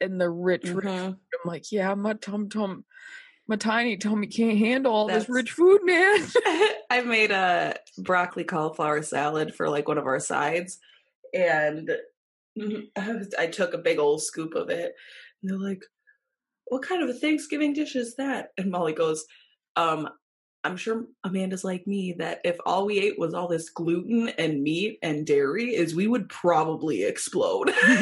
and the rich, rich. Mhm. I'm like, yeah, my tum tum, my tiny tummy can't handle all this rich food, man. I made a broccoli cauliflower salad for like one of our sides, and I, was- I took a big old scoop of it. And they're like, "What kind of a Thanksgiving dish is that?" And Molly goes, "Um, I'm sure Amanda's like me that if all we ate was all this gluten and meat and dairy, is we would probably explode." and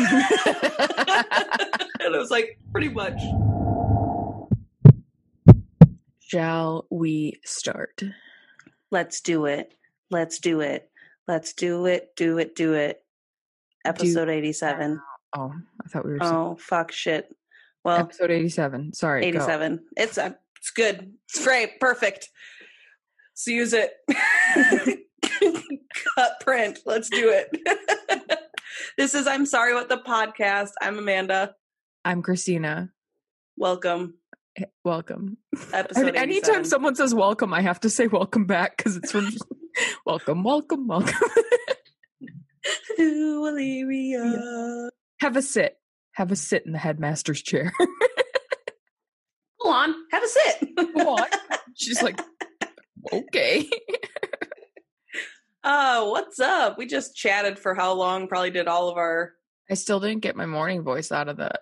I was like, "Pretty much." Shall we start? Let's do it. Let's do it. Let's do it. Do it. Do it. Episode 87. Oh, I thought we were saying Oh, fuck shit. Well, episode 87. Sorry. go. 87. It's uh, it's good. It's great. Perfect. Let's use it. Cut print. Let's do it. this is I'm sorry what the podcast. I'm Amanda. I'm Christina. Welcome. Welcome. Episode anytime someone says welcome, I have to say welcome back because it's from welcome, welcome, welcome. to Illyria. have a sit. Have a sit in the headmaster's chair. Go on. Have a sit. Go on. She's like, okay. Oh, what's up? We just chatted for how long? Probably did all of our I still didn't get my morning voice out of the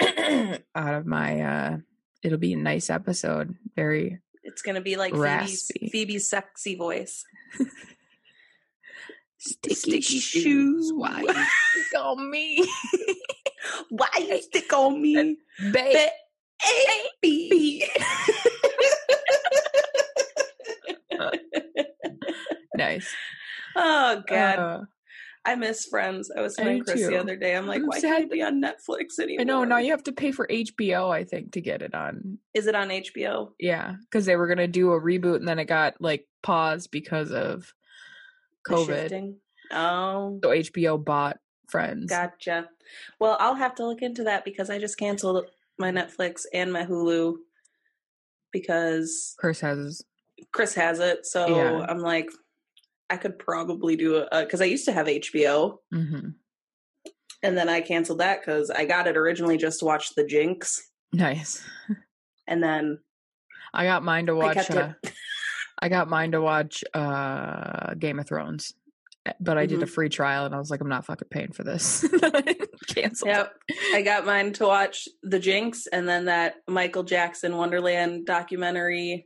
out of my uh it'll be a nice episode. Very it's gonna be like Phoebe's, Raspy. Phoebe's sexy voice. sticky, Sticky shoes. shoes. Why you stick on me? Why you stick on me? Babe. Baby. Nice. oh god. Uh, I miss friends. I was telling Chris too. the other day. I'm like, I'm why sad can't it be on Netflix anymore? I know now you have to pay for HBO, I think, to get it on. Is it on HBO? Yeah, because they were gonna do a reboot and then it got like paused because of COVID. Oh, So HBO bought Friends. gotcha. Well, I'll have to look into that because I just canceled my Netflix and my Hulu because Chris has Chris has it. So Yeah. I'm like, I could probably do it because I used to have HBO hmm and then I canceled that because I got it originally just to watch The Jinx. nice. And then I got mine to watch. kept Uh. I got mine to watch uh Game of Thrones, but I did a Mhm. free trial and I was like, I'm not fucking paying for this. Cancel. Yep. I got mine to watch The Jinx and then that Michael Jackson Wonderland documentary,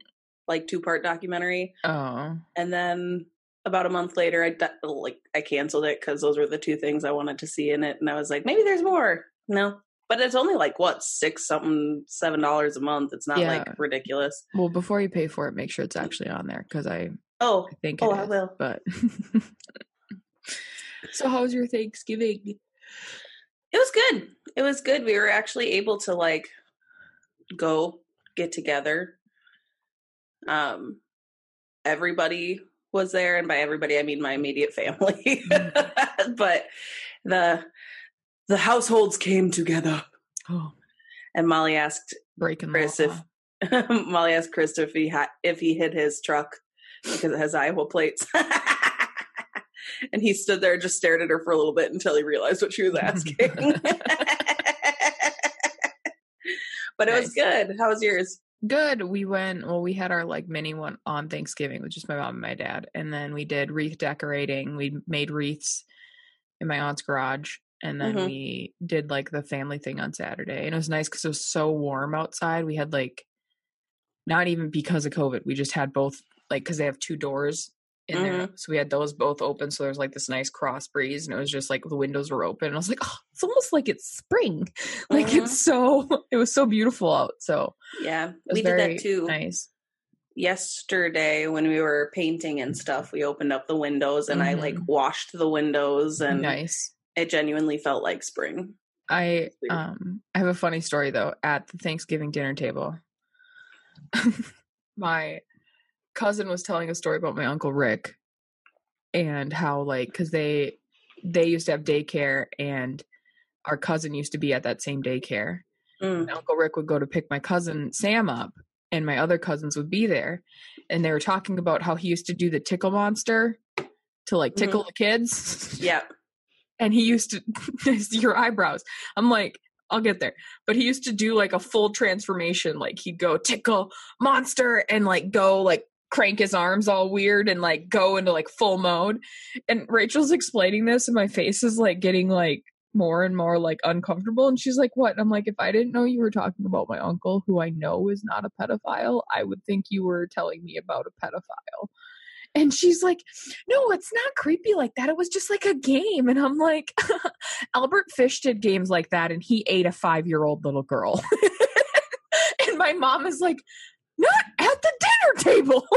like two part documentary. Oh, And then about a month later, I like I canceled it because those were the two things I wanted to see in it, and I was like, maybe there's more. No, but it's only like what six something seven dollars a month. It's not Yeah. like ridiculous. well, before you pay for it, make sure it's actually on there because I, Oh, I think oh, it I is, will. But so, how was your Thanksgiving? It was good. It was good. We were actually able to like go get together. Um everybody was there and by everybody I mean my immediate family. but the the households came together Oh, and Molly asked breaking Chris if Molly asked Chris if he had if he hid his truck because it has Iowa plates. and he stood there and just stared at her for a little bit until he realized what she was asking. but it was good. How was yours? Good. We went. Well, we had our like mini one on Thanksgiving with just my mom and my dad, and then we did wreath decorating. We made wreaths in my aunt's garage, and then Mhm. we did like the family thing on Saturday. And it was nice because it was so warm outside. We had like, not even because of COVID, we just had both like because they have two doors in there, so we had those both open. So there was like this nice cross breeze, and it was just like the windows were open. And I was like, oh, it's almost like it's spring. Like Mhm. it's so. It was so beautiful out. So Yeah, we did that too. Nice. Yesterday when we were painting and stuff, we opened up the windows and I like washed the windows and nice. it genuinely felt like spring. I um I have a funny story though at the Thanksgiving dinner table. my cousin was telling a story about my uncle Rick and how like cuz they they used to have daycare and our cousin used to be at that same daycare. Mm. Uncle Rick would go to pick my cousin Sam up and my other cousins would be there and they were talking about how he used to do the tickle monster to like tickle the kids. Yep. and he used to your eyebrows. I'm like, I'll get there. But he used to do like a full transformation. Like he'd go tickle monster and like go like crank his arms all weird and like go into like full mode. And Rachel's explaining this and my face is like getting like more and more like uncomfortable. And she's like, What? And I'm like, If I didn't know you were talking about my uncle, who I know is not a pedophile, I would think you were telling me about a pedophile. And she's like, No, it's not creepy like that. It was just like a game. And I'm like, Albert Fish did games like that and he ate a five year old little girl. and my mom is like, Not at the dinner table.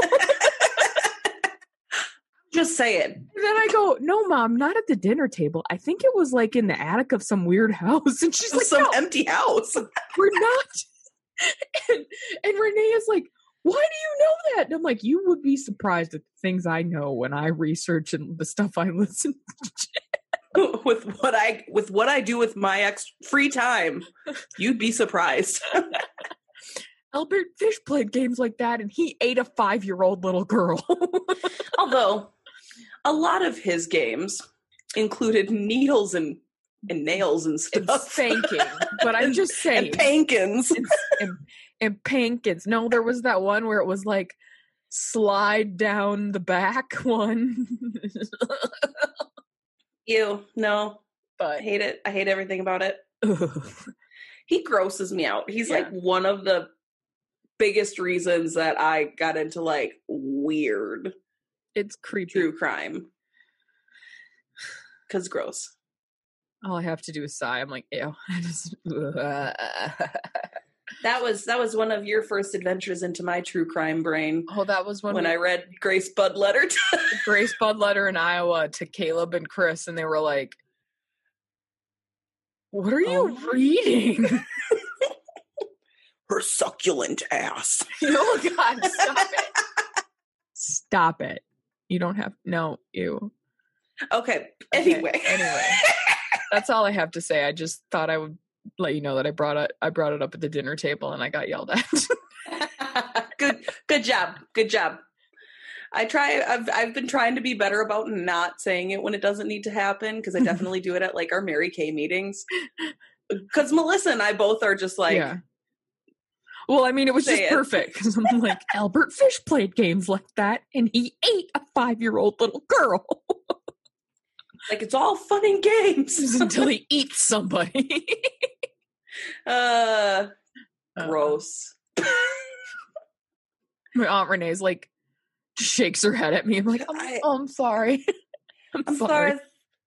Just saying. And then I go, no, mom, not at the dinner table. I think it was like in the attic of some weird house. And she's like, some no, empty house. we're not. and, and Renee is like, why do you know that? And I'm like, you would be surprised at the things I know when I research and the stuff I listen to. with what I with what I do with my ex free time, you'd be surprised. Albert Fish played games like that and he ate a five year old little girl. Although a lot of his games included needles and and nails and stuff. And spanking. But I'm just saying. and pankins. And, and, and pankins. No, there was that one where it was like slide down the back one. Ew, no. But I hate it. I hate everything about it. he grosses me out. He's yeah. like one of the biggest reasons that I got into like weird it's creepy. True crime. Cause gross. All I have to do is sigh. I'm like, ew. I just That was that was one of your first adventures into my true crime brain. Oh, that was when, when we, I read Grace Budd letter to Grace Budd letter in Iowa to Caleb and Chris, and they were like, "What are you oh. reading?" Her succulent ass. oh God! Stop it! Stop it! You don't have no you. Okay. Anyway. Okay. Anyway. That's all I have to say. I just thought I would let you know that I brought it I brought it up at the dinner table and I got yelled at. good good job. Good job. I try I've I've been trying to be better about not saying it when it doesn't need to happen because I definitely do it at like our Mary Kay meetings. Cuz Melissa and I both are just like yeah. Well, I mean, it was Say just it. perfect because I'm like, Albert Fish played games like that, and he ate a five year old little girl. like it's all fun and games until he eats somebody. uh, gross. My aunt Renee's like shakes her head at me. I'm like, oh, I, oh I'm sorry. I'm, I'm sorry. sorry.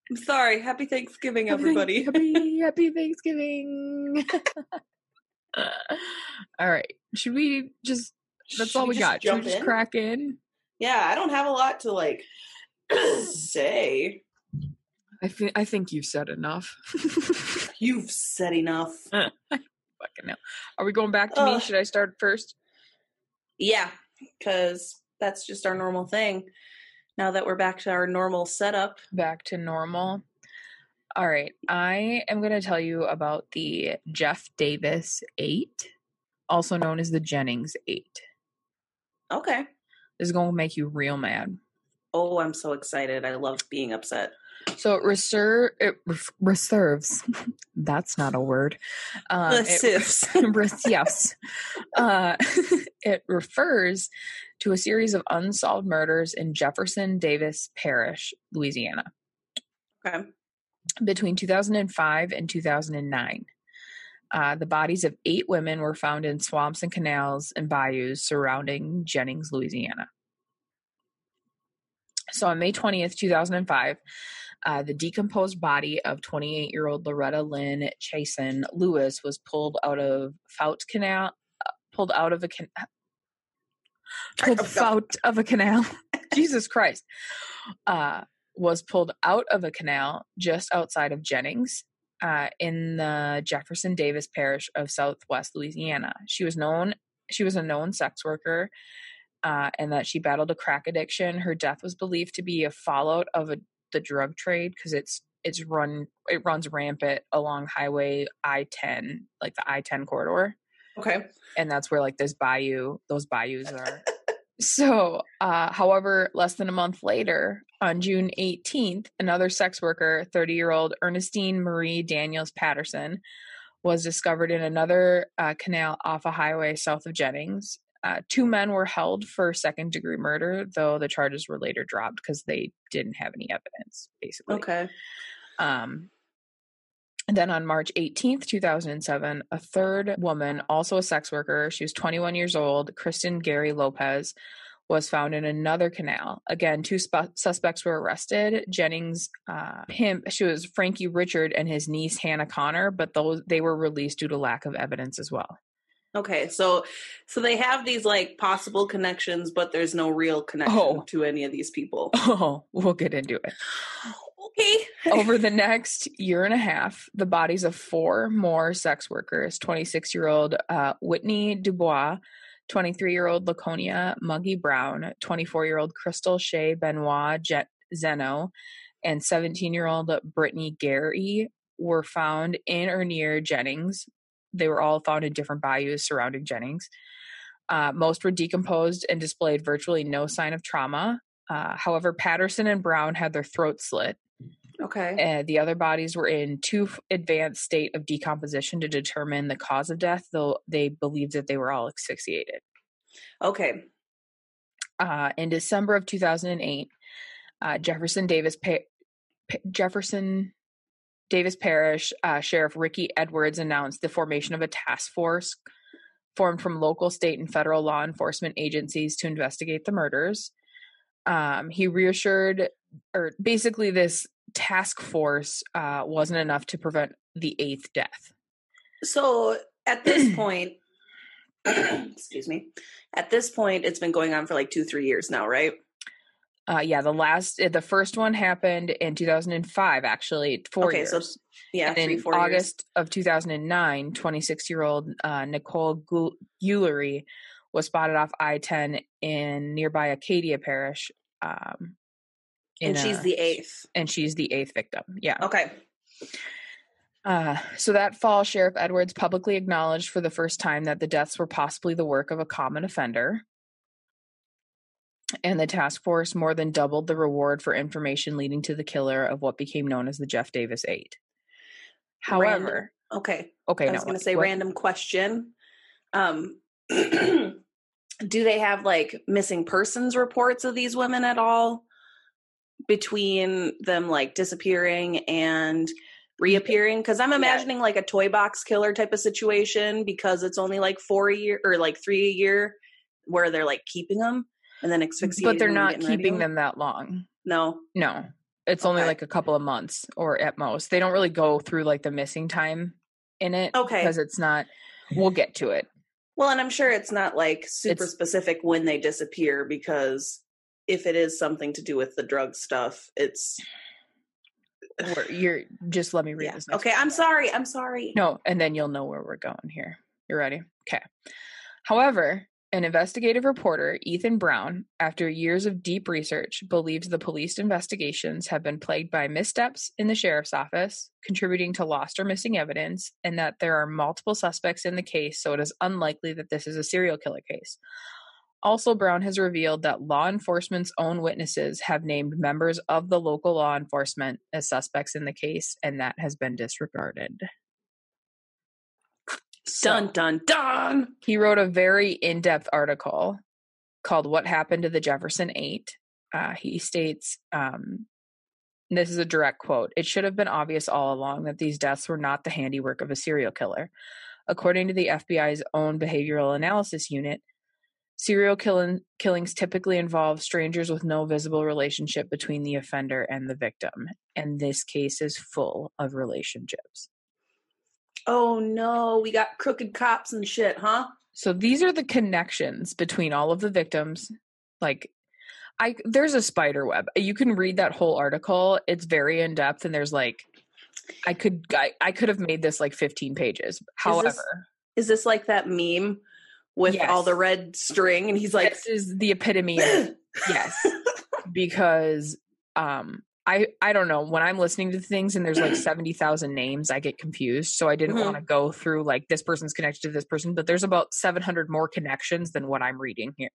I'm sorry. Happy Thanksgiving, everybody. Happy, happy Thanksgiving. All right. Should we just that's Should all we, we got. Should we just in? crack in? Yeah, I don't have a lot to like say. I think I think you've said enough. you've said enough. Fucking hell. Are we going back to uh, me? Should I start first? Yeah, because that's just our normal thing. Now that we're back to our normal setup. Back to normal. All right. I am going to tell you about the Jeff Davis 8, also known as the Jennings 8. Okay. This is going to make you real mad. Oh, I'm so excited. I love being upset. So it, reser- it reserves. That's not a word. Uh, it, yes. Uh, it refers to a series of unsolved murders in Jefferson Davis Parish, Louisiana. Okay between 2005 and 2009. Uh, the bodies of eight women were found in swamps and canals and bayous surrounding Jennings, Louisiana. So on May 20th, 2005, uh, the decomposed body of 28 year old Loretta Lynn Chaisson Lewis was pulled out of Fout Canal, uh, pulled out of a can- pulled out of a canal. Jesus Christ. Uh, was pulled out of a canal just outside of Jennings uh, in the Jefferson Davis Parish of Southwest Louisiana. She was known she was a known sex worker uh, and that she battled a crack addiction. Her death was believed to be a fallout of a, the drug trade because it's it's run it runs rampant along Highway I ten, like the I ten corridor. Okay, and that's where like this bayou, those bayous are. So, uh, however, less than a month later, on June 18th, another sex worker, 30 year old Ernestine Marie Daniels Patterson, was discovered in another uh, canal off a highway south of Jennings. Uh, two men were held for second degree murder, though the charges were later dropped because they didn't have any evidence, basically. Okay. Um, and then on March 18th, 2007, a third woman, also a sex worker, she was 21 years old, Kristen Gary Lopez, was found in another canal. Again, two sp- suspects were arrested. Jennings, uh, him, she was Frankie Richard and his niece Hannah Connor, but those they were released due to lack of evidence as well. Okay, so so they have these like possible connections, but there's no real connection Oh. to any of these people. Oh, we'll get into it. Okay. Over the next year and a half, the bodies of four more sex workers 26 year old uh, Whitney Dubois, 23 year old Laconia Muggy Brown, 24 year old Crystal Shea Benoit Jet- Zeno, and 17 year old Brittany Gary were found in or near Jennings. They were all found in different bayous surrounding Jennings. Uh, most were decomposed and displayed virtually no sign of trauma. Uh, however, Patterson and Brown had their throats slit. Okay. Uh, the other bodies were in too advanced state of decomposition to determine the cause of death, though they believed that they were all asphyxiated. Okay. Uh, in December of 2008, uh, Jefferson Davis pa- Pa- Jefferson Davis Parish uh, Sheriff Ricky Edwards announced the formation of a task force formed from local, state, and federal law enforcement agencies to investigate the murders. Um, he reassured, or basically, this task force uh, wasn't enough to prevent the eighth death. So at this point, excuse me. At this point, it's been going on for like two, three years now, right? Uh, yeah, the last, uh, the first one happened in 2005, actually, four Okay, years. so Yeah, and three, in years. August of 2009, 26 year old uh, Nicole Gu- Guillory was spotted off I 10 in nearby Acadia Parish. Um, And she's a- the eighth. and she's the eighth victim. Yeah. Okay. Uh, so that fall, Sheriff Edwards publicly acknowledged for the first time that the deaths were possibly the work of a common offender. And the task force more than doubled the reward for information leading to the killer of what became known as the Jeff Davis Eight. Random- However, Okay. okay, I was no, going to say what- random question. Um, do they have like missing persons reports of these women at all between them like disappearing and reappearing? Because I'm imagining like a toy box killer type of situation because it's only like four a year or like three a year where they're like keeping them and then asphyxiating but they're not getting rid of keeping them that long. No. No, it's only like a couple of months or at most. They don't really go through like the missing time in it Okay. because it's not. We'll get to it. Well, and I'm sure it's not like super It's- specific when they disappear because if it is something to do with the drug stuff, it's You're just let me read yeah. this. Okay, I'm sorry. I'm sorry. No, and then you'll know where we're going here. You ready? Okay. However, an investigative reporter, Ethan Brown, after years of deep research, believes the police investigations have been plagued by missteps in the sheriff's office, contributing to lost or missing evidence, and that there are multiple suspects in the case, so it is unlikely that this is a serial killer case. Also, Brown has revealed that law enforcement's own witnesses have named members of the local law enforcement as suspects in the case, and that has been disregarded. So, Dun dun dun. he wrote a very in depth article called What Happened to the Jefferson Eight. Uh, he states, um, this is a direct quote It should have been obvious all along that these deaths were not the handiwork of a serial killer. According to the FBI's own behavioral analysis unit, serial killing, killings typically involve strangers with no visible relationship between the offender and the victim. And this case is full of relationships. Oh no, we got crooked cops and shit, huh? So these are the connections between all of the victims. Like I there's a spider web. You can read that whole article. It's very in depth and there's like I could I, I could have made this like 15 pages. However, Is this like that meme with all the red string and he's like this is the epitome of yes because um I I don't know when I'm listening to things and there's like 70,000 names I get confused so I didn't Mhm. want to go through like this person's connected to this person but there's about 700 more connections than what I'm reading here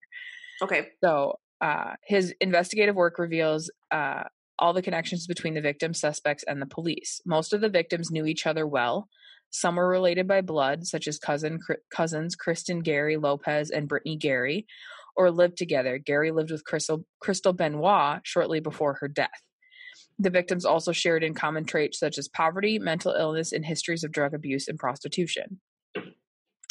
Okay. So uh, his investigative work reveals uh, all the connections between the victim, suspects, and the police. Most of the victims knew each other well. Some were related by blood, such as cousin cousins Kristen Gary Lopez and Brittany Gary, or lived together. Gary lived with Crystal, Crystal Benoit shortly before her death. The victims also shared in common traits such as poverty, mental illness, and histories of drug abuse and prostitution.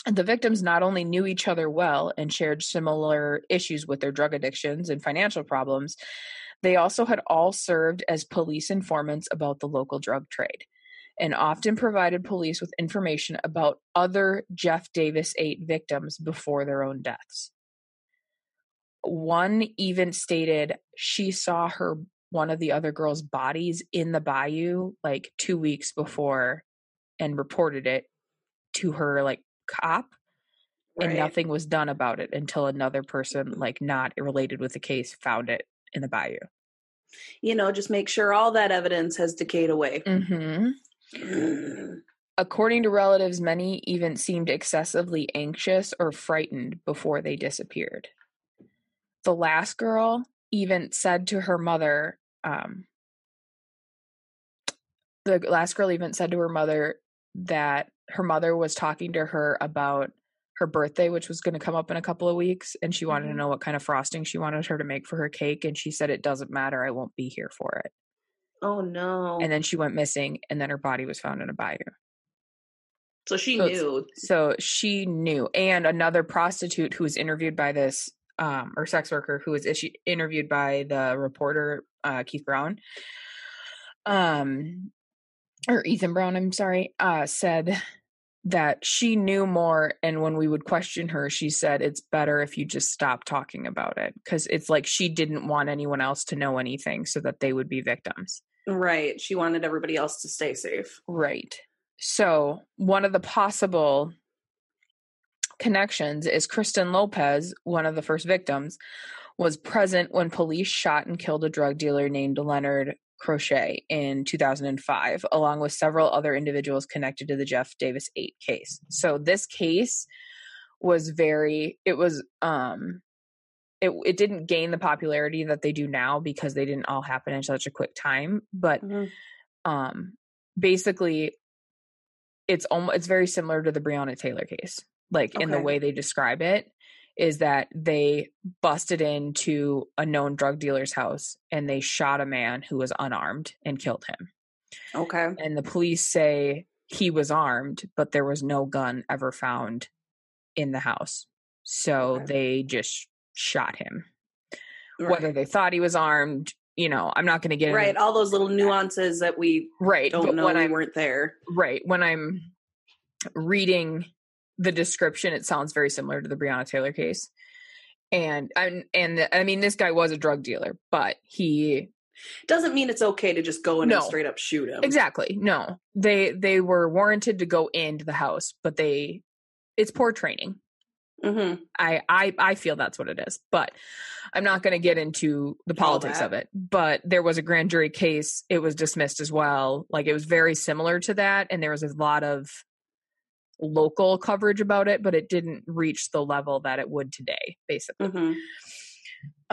The victims not only knew each other well and shared similar issues with their drug addictions and financial problems, they also had all served as police informants about the local drug trade and often provided police with information about other Jeff Davis 8 victims before their own deaths. One even stated she saw her one of the other girls' bodies in the bayou like 2 weeks before and reported it to her like cop right. and nothing was done about it until another person like not related with the case found it in the bayou you know just make sure all that evidence has decayed away mm-hmm. According to relatives, many even seemed excessively anxious or frightened before they disappeared. The last girl even said to her mother, um, the last girl even said to her mother that her mother was talking to her about her birthday, which was going to come up in a couple of weeks, and she wanted mm-hmm. to know what kind of frosting she wanted her to make for her cake. And she said, It doesn't matter. I won't be here for it. Oh no. And then she went missing and then her body was found in a bayou. So she so knew. So she knew. And another prostitute who was interviewed by this um or sex worker who was interviewed by the reporter uh Keith Brown um or Ethan Brown, I'm sorry, uh said that she knew more and when we would question her she said it's better if you just stop talking about it because it's like she didn't want anyone else to know anything so that they would be victims right she wanted everybody else to stay safe right so one of the possible connections is kristen lopez one of the first victims was present when police shot and killed a drug dealer named leonard Crochet in 2005, along with several other individuals connected to the Jeff Davis 8 case. So this case was very, it was, um, it, it didn't gain the popularity that they do now because they didn't all happen in such a quick time. But, mm-hmm. um, basically, it's almost, it's very similar to the Breonna Taylor case, like okay. in the way they describe it is that they busted into a known drug dealer's house and they shot a man who was unarmed and killed him. Okay. And the police say he was armed, but there was no gun ever found in the house. So okay. they just shot him. Right. Whether they thought he was armed, you know, I'm not going to get right. All those little nuances that we right don't know when I weren't there. Right when I'm reading the description, it sounds very similar to the Breonna Taylor case. And and and I mean, this guy was a drug dealer, but he doesn't mean it's okay to just go in no, and straight up shoot him. Exactly. No, they they were warranted to go into the house, but they it's poor training. Mm-hmm. I I I feel that's what it is, but I'm not going to get into the politics of it. But there was a grand jury case; it was dismissed as well. Like it was very similar to that, and there was a lot of local coverage about it, but it didn't reach the level that it would today, basically. Mm-hmm.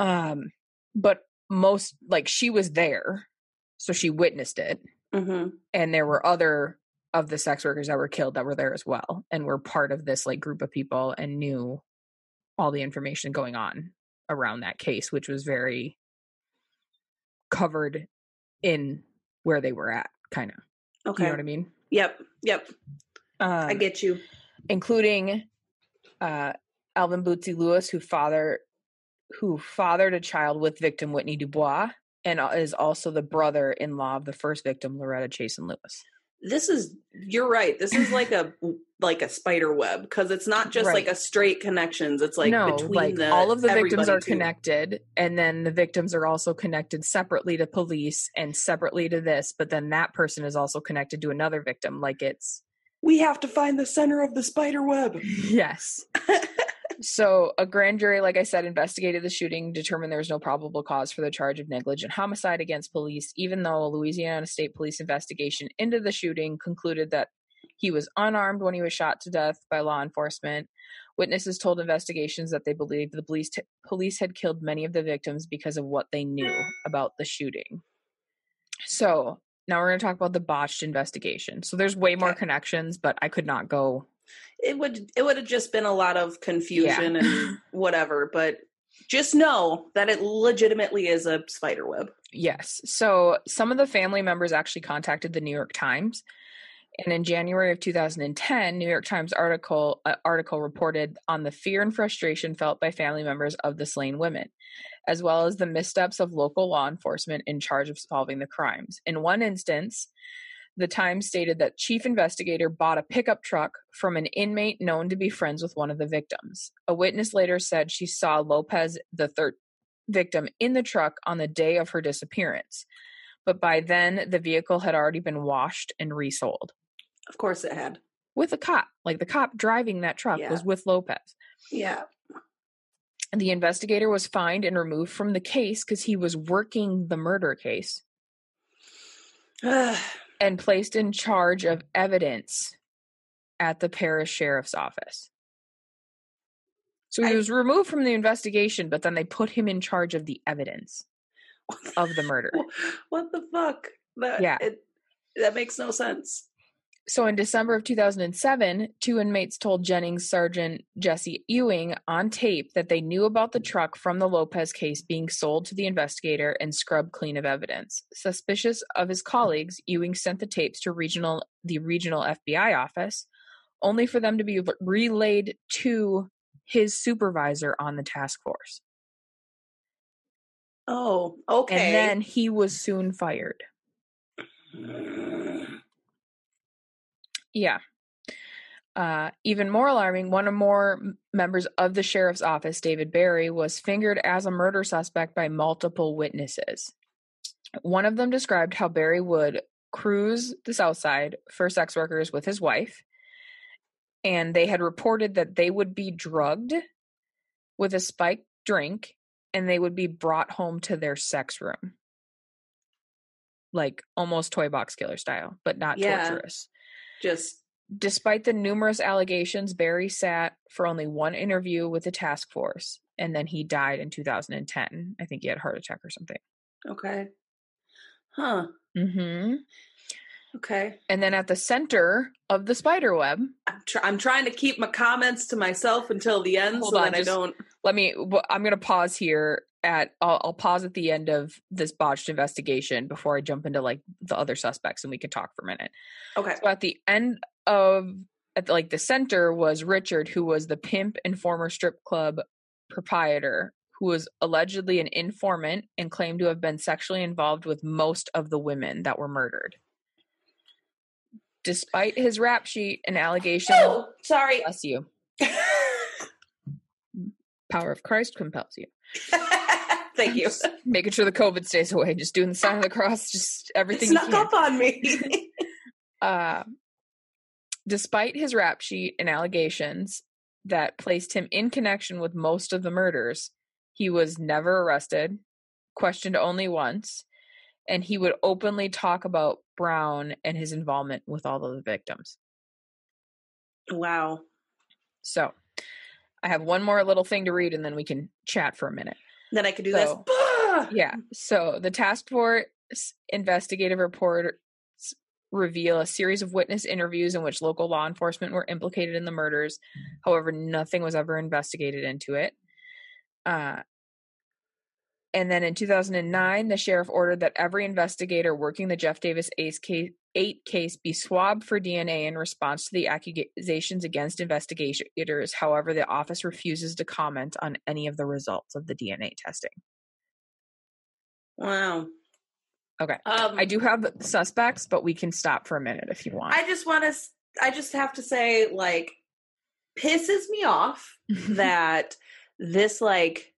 Um, but most like she was there, so she witnessed it, mm-hmm. and there were other of the sex workers that were killed that were there as well, and were part of this like group of people and knew all the information going on around that case, which was very covered in where they were at, kind of. Okay. You know what I mean? Yep. Yep. Um, I get you. Including uh, Alvin Bootsy Lewis, who father who fathered a child with victim Whitney Dubois, and is also the brother-in-law of the first victim, Loretta Chaisson Lewis. This is you're right. This is like a like a spider web because it's not just right. like a straight connections. It's like no, between like the, all of the victims are too. connected, and then the victims are also connected separately to police and separately to this. But then that person is also connected to another victim. Like it's we have to find the center of the spider web. Yes. so, a grand jury, like I said, investigated the shooting, determined there was no probable cause for the charge of negligent homicide against police, even though a Louisiana State Police investigation into the shooting concluded that he was unarmed when he was shot to death by law enforcement. Witnesses told investigations that they believed the police, t- police had killed many of the victims because of what they knew about the shooting. So, now we're going to talk about the botched investigation. So there's way more connections, but I could not go. It would it would have just been a lot of confusion Yeah. and whatever, but just know that it legitimately is a spider web. Yes. So some of the family members actually contacted the New York Times. And in January of 2010, New York Times article uh, article reported on the fear and frustration felt by family members of the slain women, as well as the missteps of local law enforcement in charge of solving the crimes. In one instance, the Times stated that chief investigator bought a pickup truck from an inmate known to be friends with one of the victims. A witness later said she saw Lopez, the third victim, in the truck on the day of her disappearance. But by then, the vehicle had already been washed and resold Of course it had. with a cop. Like the cop driving that truck Yeah. was with Lopez. Yeah. The investigator was fined and removed from the case because he was working the murder case and placed in charge of evidence at the parish sheriff's office. So he I- was removed from the investigation, but then they put him in charge of the evidence of the murder. what the fuck? That, Yeah. It, that makes no sense. So in December of 2007, two inmates told Jennings Sergeant Jesse Ewing on tape that they knew about the truck from the Lopez case being sold to the investigator and scrubbed clean of evidence. Suspicious of his colleagues, Ewing sent the tapes to regional the regional FBI office, only for them to be relayed to his supervisor on the task force. Oh, okay. And then he was soon fired. Yeah. Uh, even more alarming, one or more members of the sheriff's office, David Barry, was fingered as a murder suspect by multiple witnesses. One of them described how Barry would cruise the South Side for sex workers with his wife, and they had reported that they would be drugged with a spiked drink and they would be brought home to their sex room. Like almost toy box killer style, but not Yeah. torturous. Just Despite the numerous allegations, Barry sat for only one interview with the task force and then he died in 2010. I think he had a heart attack or something. okay. Huh. Mm-hmm. Okay. And then at the center of the spider web, I'm, tr- I'm trying to keep my comments to myself until the end Hold so on, that I don't. let me, I'm going to pause here at, I'll, I'll pause at the end of this botched investigation before I jump into like the other suspects and we can talk for a minute. Okay. So at the end of at the, like the center was Richard, who was the pimp and former strip club proprietor, who was allegedly an informant and claimed to have been sexually involved with most of the women that were murdered. Despite his rap sheet and allegations, Oh, sorry. bless you, power of Christ compels you. Thank you. Just making sure the COVID stays away, just doing the sign of the cross, just everything Snuck up on me. uh, despite his rap sheet and allegations that placed him in connection with most of the murders, he was never arrested, questioned only once, and he would openly talk about Brown and his involvement with all of the victims. wow. So, I have one more little thing to read and then we can chat for a minute. Then I could do So, this. Yeah. So the task force investigative reports reveal a series of witness interviews in which local law enforcement were implicated in the murders. However, nothing was ever investigated into it. Uh, and then in 2009, the sheriff ordered that every investigator working the Jeff Davis Ace case, 8 case be swabbed for DNA in response to the accusations against investigators. However, the office refuses to comment on any of the results of the DNA testing. Wow. Okay. Um, I do have suspects, but we can stop for a minute if you want. I just want to. I just have to say, like, pisses me off that this like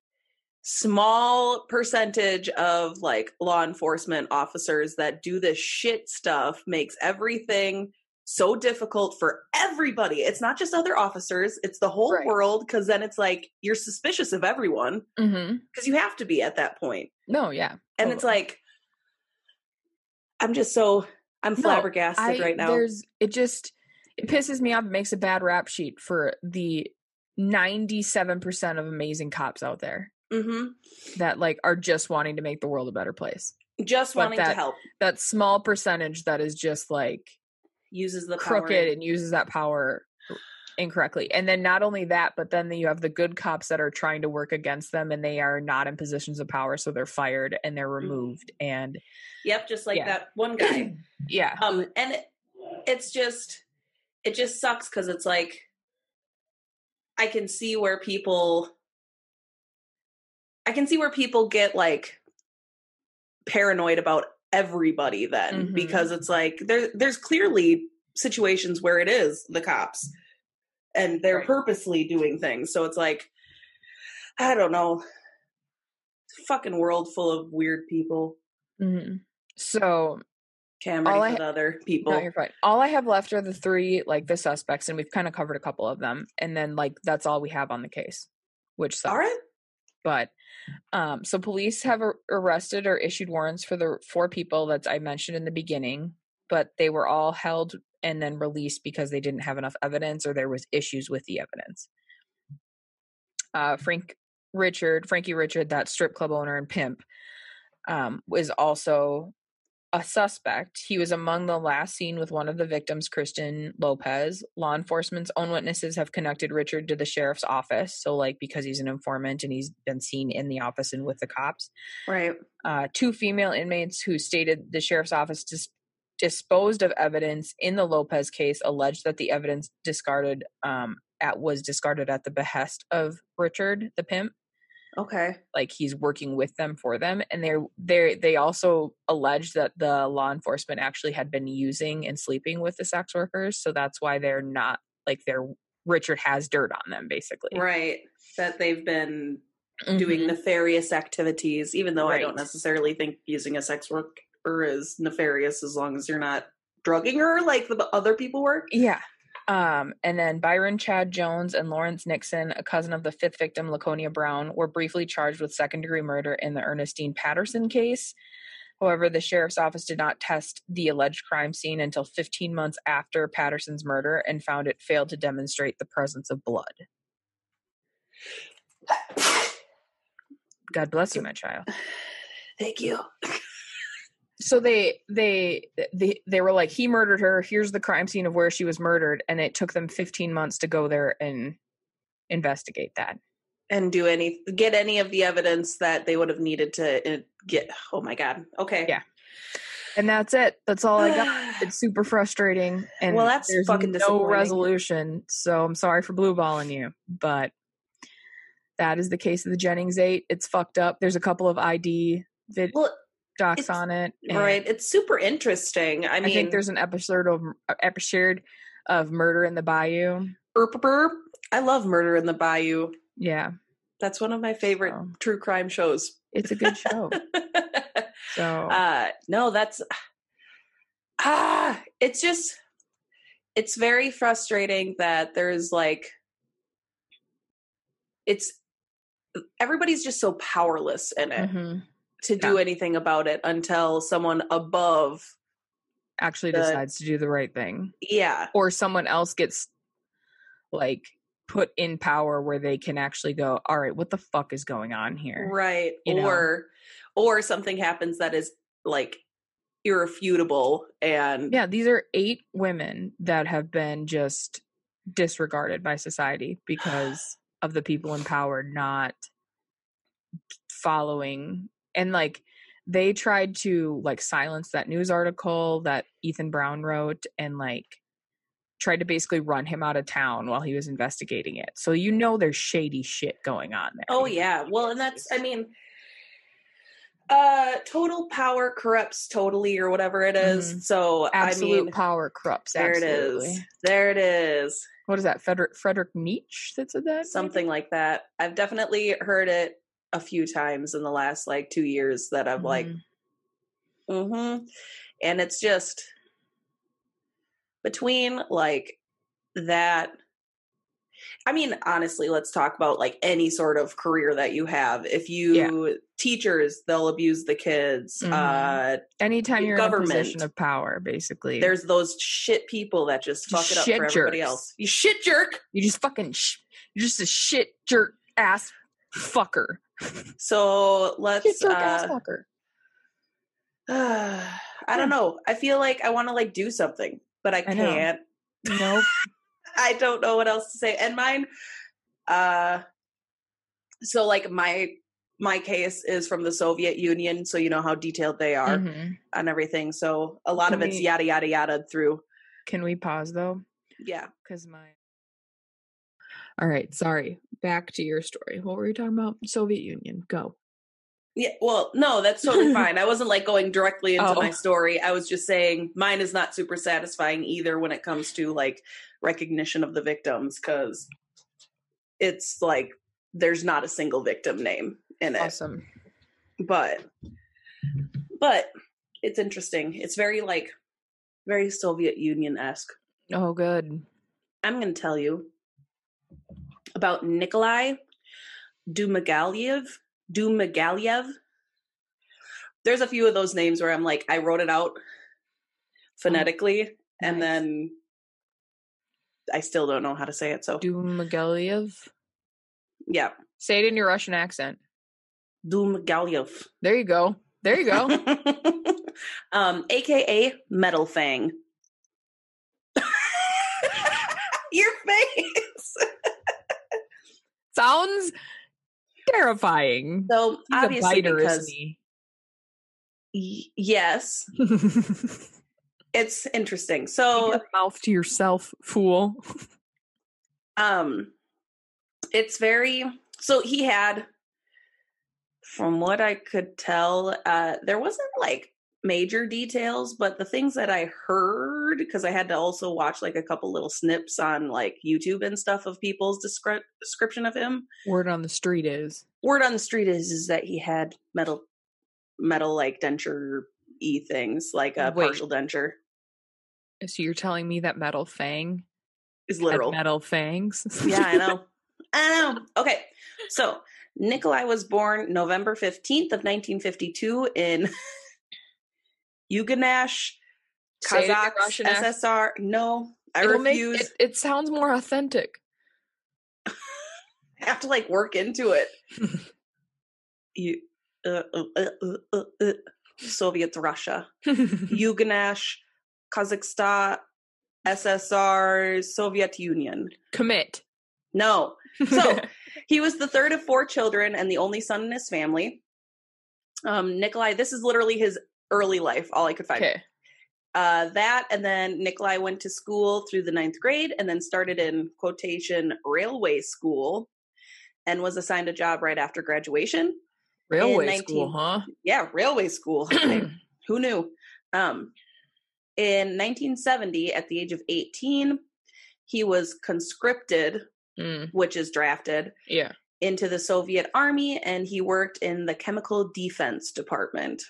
small percentage of like law enforcement officers that do this shit stuff makes everything so difficult for everybody. It's not just other officers, it's the whole Right. world cuz then it's like you're suspicious of everyone mm-hmm. because you have to be at that point. No, yeah. And it's like I'm just so I'm No, flabbergasted I- right now. There's it just it pisses me off. It makes a bad rap sheet for the 97% of amazing cops out there Mhm. that like are just wanting to make the world a better place. just But wanting to that- help that small percentage that is just like uses the power. crooked and uses that power incorrectly. And then not only that, but then you have the good cops that are trying to work against them and they are not in positions of power, so they're fired and they're removed. And Yep, just like Yeah. that one guy. yeah. um, and it, it's just, it just sucks because it's like, I can see where people, I can see where people get like paranoid about everybody then Mhm. because it's like there there's clearly situations where it is the cops and they're Right. purposely doing things so it's like i don't know fucking world full of weird people Mhm. So i'm All I- the other people No, you're fine. All I have left are the three, like the suspects, and we've kind of covered a couple of them. And then, like, that's all we have on the case, which sucks. all right But, um, so police have ar- arrested or issued warrants for the four people that I mentioned in the beginning, but they were all held and then released because they didn't have enough evidence or there was issues with the evidence. Uh, Frank Richard, Frankie Richard, that strip club owner and pimp, um, was also a suspect. He was among the last seen with one of the victims, Kristen Lopez. Law enforcement's own witnesses have connected Richard to the sheriff's office. So, like, because he's an informant and he's been seen in the office and with the cops. right Uh, two female inmates who stated the sheriff's office dis- disposed of evidence in the Lopez case alleged that the evidence discarded um, at was discarded at the behest of Richard, the pimp okay. like he's working with them for them and they're they they also allege that the law enforcement actually had been using and sleeping with the sex workers so that's why they're not like they're richard has dirt on them basically. Right that they've been doing Mhm. nefarious activities even though i don't necessarily think using a sex worker is nefarious as long as you're not drugging her like the other people were yeah um and then byron chad jones and lawrence nixon a cousin of the fifth victim laconia brown were briefly charged with second degree murder in the ernestine patterson case However, the sheriff's office did not test the alleged crime scene until 15 months after Patterson's murder and found it failed to demonstrate the presence of blood. God bless you, my child. thank you So they they they they were like, he murdered her. Here's the crime scene of where she was murdered, and it took them 15 months to go there and investigate that. and do any get any of the evidence that they would have needed to uh, get oh my god okay Yeah. And that's it. That's all I got. It's super frustrating, and Well, that's fucking no resolution. So I'm sorry for blue balling you, but that is the case of the Jennings Eight. It's fucked up. There's a couple of ID vid well docs it's- on it. right it's super interesting i I, mean think there's an episode of episode of Murder in the Bayou. burp, burp. i love murder in the bayou Yeah, that's one of my favorite so true crime shows it's a good show. So uh no that's ah it's just it's very frustrating that there's like it's everybody's just so powerless in it mhm, to do anything about it until someone above actually the- decides to do the right thing. yeah or someone else gets like put in power where they can actually go all right what the fuck is going on here right you know. or or something happens that is like irrefutable and yeah these are eight women that have been just disregarded by society because of the people in power not following and like they tried to like silence that news article that Ethan Brown wrote and like tried to basically run him out of town while he was investigating it. So you know there's shady shit going on there. oh yeah well and that's i mean uh total power corrupts totally or whatever it is. Mhm. so absolute i mean power corrupts. there absolutely. it is there it is What is that? Frederick Frederick Nietzsche that said that? maybe? something like that i've definitely heard it a few times in the last like two years that i'm like Mhm. Mm-hmm. And it's just between like that. I mean, honestly, let's talk about like any sort of career that you have. If you teachers, they'll abuse the kids. Mhm. Uh anytime you're in a position government, of power, basically, there's those shit people that just fuck it up for everybody else. You shit jerk. you just fucking sh- you're just a shit jerk ass fucker. So let's uh. Uh, I don't know. I feel like I want to like do something, but I I can't. Nope. I don't know what else to say. And mine, uh, so like my my case is from the Soviet Union, so you know how detailed they are Mhm. on everything. So a lot of it's we- yada yada yada through. Can we pause though? Yeah. Because my. All right. Sorry. Back to your story. What were you talking about? Soviet Union. Go. Yeah, well, no, that's totally fine. I wasn't like going directly into my Oh. story. I was just saying mine is not super satisfying either when it comes to like recognition of the victims because it's like there's not a single victim name in it. Awesome. But but it's interesting. It's very like very Soviet Union esque. Oh, good. I'm going to tell you about Nikolai Dumagaliev. Dumagaliev. There's a few of those names where I'm like, I wrote it out phonetically, and nice. then I still don't know how to say it. So Dumagaliev. yeah, Say it in your Russian accent. Dumagaliev. There you go. There you go. um, AKA Metal Fang. Your face. Sounds terrifying. So He's obviously, biter, because y- yes, it's interesting. So mouth to yourself, fool. um it's very so he had from what i could tell uh there wasn't like major details but the things that i heard because i had to also watch like a couple little snips on like youtube and stuff of people's descri- description of him Word on the street is word on the street is is that he had metal metal like denture e things like a Wait. partial denture so you're telling me that metal fang is literal metal fangs. yeah, I know. I know. Okay. So Nikolai was born November 15th of 1952 in Yuganash, Say it in your Kazakh, Russian. SSR. No, I It'll make- refuse. it, it sounds more authentic. I have to like work into it. You, uh, uh, uh, uh, uh, uh, Soviet Russia, Yuganash, Kazakhstan, SSR, Soviet Union. Commit. No. So he was the third of four children and the only son in his family. Um, Nikolai, this is literally his early life, all I could find. okay. Uh, that, and then Nikolai went to school through the ninth grade and then started in quotation railway school and was assigned a job right after graduation. Railway 19 school, huh? Yeah, railway school. Who knew? Um, in 1970, at the age of 18, he was conscripted, Mm, which is drafted, yeah. into the Soviet army and he worked in the chemical defense department.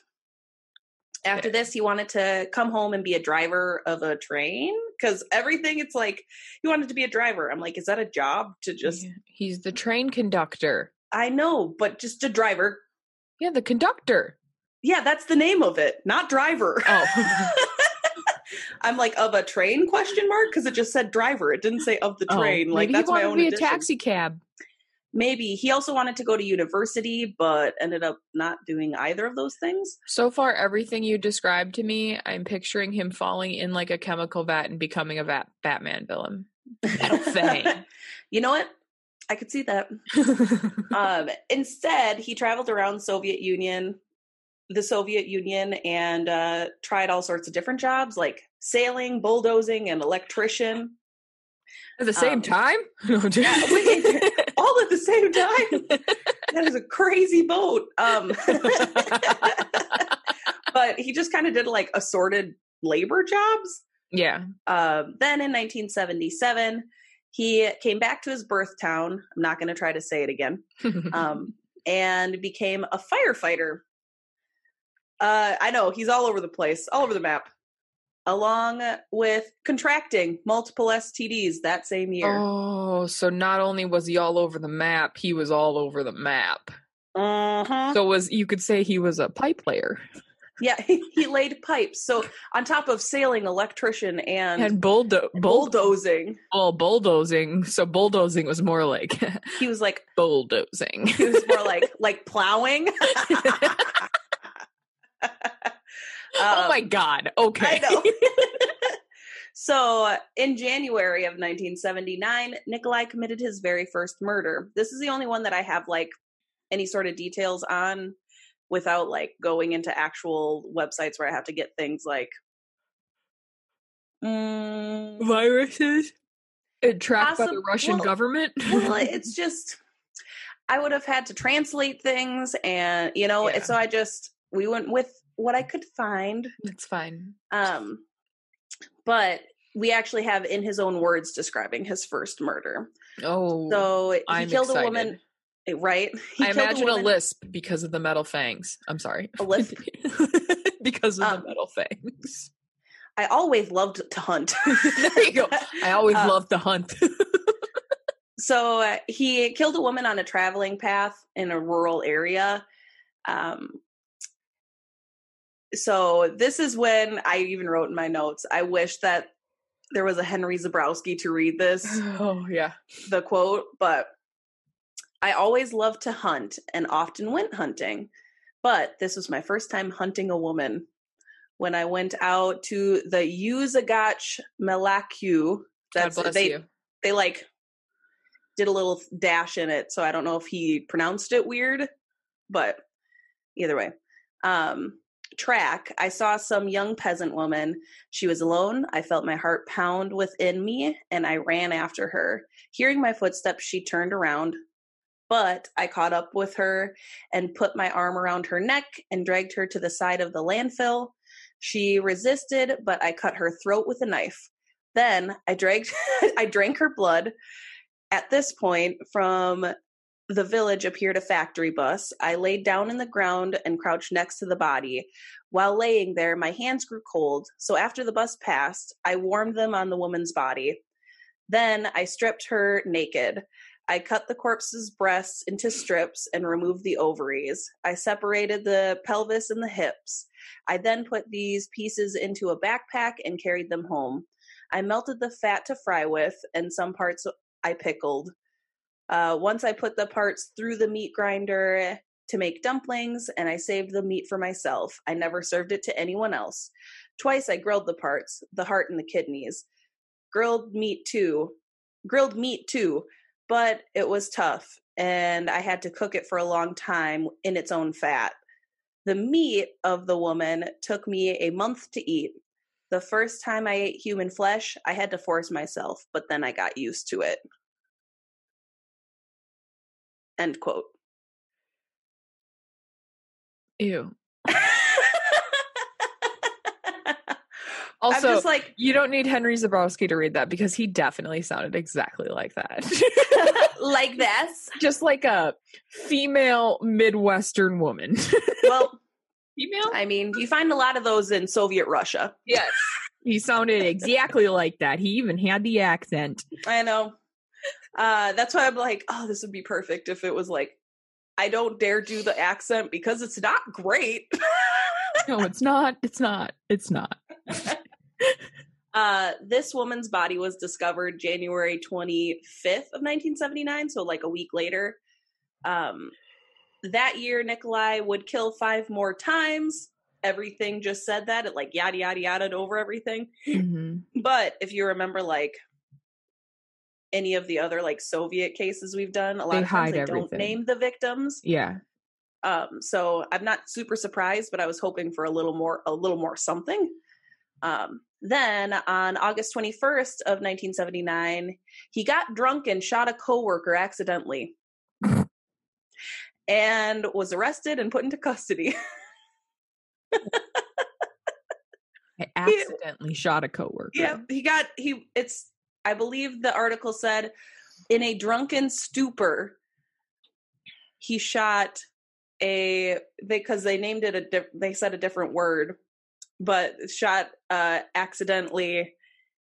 After this, he wanted to come home and be a driver of a train because everything it's like he wanted to be a driver. I'm like, is that a job to just? He's the train conductor. I know, but just a driver. Yeah, the conductor. Yeah, that's the name of it, not driver. Oh. I'm like of a train question mark because it just said driver. It didn't say of the Oh, train. like maybe that's he my wanted own to be addition. a taxi cab. Maybe he also wanted to go to university, but ended up not doing either of those things. So far, everything you described to me, I'm picturing him falling in like a chemical vat and becoming a vat- Batman villain. You know what? I could see that. Um, instead, he traveled around Soviet Union, the Soviet Union, and uh, tried all sorts of different jobs like sailing, bulldozing, and electrician, At the same Um, time? yeah, wait. all at the same time. that is a crazy boat. Um, but he just kind of did like assorted labor jobs. yeah. Um, then in 1977, he came back to his birth town. I'm not going to try to say it again. Um, and became a firefighter. Uh, I know he's all over the place, all over the map, along with contracting multiple STDs that same year. oh, so not only was he all over the map, he was all over the map. Uh-huh. So was you could say he was a pipe layer Yeah, he, he laid pipes. So on top of sailing, electrician, and, and bulldo- bull- bulldozing, well, bulldozing. So bulldozing was more like he was like bulldozing. he was more like like plowing. oh my god. Okay. I know. so, in January of 1979, Nikolai committed his very first murder. This is the only one that I have like any sort of details on without like going into actual websites where I have to get things like mm, viruses tracked by the Russian well, government. well, it's just I would have had to translate things, and you know, yeah. so I just we went with what I could find. It's fine. Um, but we actually have in his own words describing his first murder. Oh, so he I'm killed excited. a woman. Right? He I imagine a, a, lisp because of the metal fangs. I'm sorry. A lisp? because of um, the metal fangs. I always loved to hunt. there you go. I always um, loved to hunt. so uh, he killed a woman on a traveling path in a rural area. Um, so this is when I even wrote in my notes. I wish that there was a Henry Zebrowski to read this. Oh yeah, the quote. But I always loved to hunt and often went hunting. But this was my first time hunting a woman when I went out to the Uzagach Malaku. That's they you. they like did a little dash in it, so I don't know if he pronounced it weird, but either way. Um track, I saw some young peasant woman. She was alone. I felt my heart pound within me and I ran after her. Hearing my footsteps, she turned around, but I caught up with her and put my arm around her neck and dragged her to the side of the landfill. She resisted, but I cut her throat with a knife. Then I dragged I drank her blood. At this point, from the village appeared a factory bus. I laid down in the ground and crouched next to the body. While laying there, my hands grew cold, so after the bus passed, I warmed them on the woman's body. Then I stripped her naked. I cut the corpse's breasts into strips and removed the ovaries. I separated the pelvis and the hips. I then put these pieces into a backpack and carried them home. I melted the fat to fry with, and some parts I pickled. Uh, once I put the parts through the meat grinder to make dumplings, and I saved the meat for myself. I never served it to anyone else. Twice I grilled the parts, the heart and the kidneys. Grilled meat too. Grilled meat too, but it was tough, and I had to cook it for a long time in its own fat. The meat of the woman took me a month to eat. The first time I ate human flesh, I had to force myself, but then I got used to it. End quote. Ew. also, like you don't need Henry Zebrowski to read that because he definitely sounded exactly like that. like this, just like a female Midwestern woman. well, female. I mean, you find a lot of those in Soviet Russia. Yes, he sounded exactly like that. He even had the accent. I know. Uh, that's why I'm like, oh, this would be perfect if it was like, I don't dare do the accent because it's not great. no, it's not. It's not. It's not. uh, this woman's body was discovered January 25th of 1979, so like a week later. Um, that year, Nikolai would kill five more times. Everything just said that it like yada yada yada over everything. Mm-hmm. But if you remember, like any of the other like Soviet cases we've done, a lot they of times they everything. don't name the victims. Yeah. Um, so I'm not super surprised, but I was hoping for a little more, a little more something. Um, then on August 21st of 1979, he got drunk and shot a coworker accidentally, and was arrested and put into custody. I accidentally he, shot a coworker. Yeah, he got he. It's I believe the article said, in a drunken stupor, he shot a because they named it a they said a different word, but shot uh, accidentally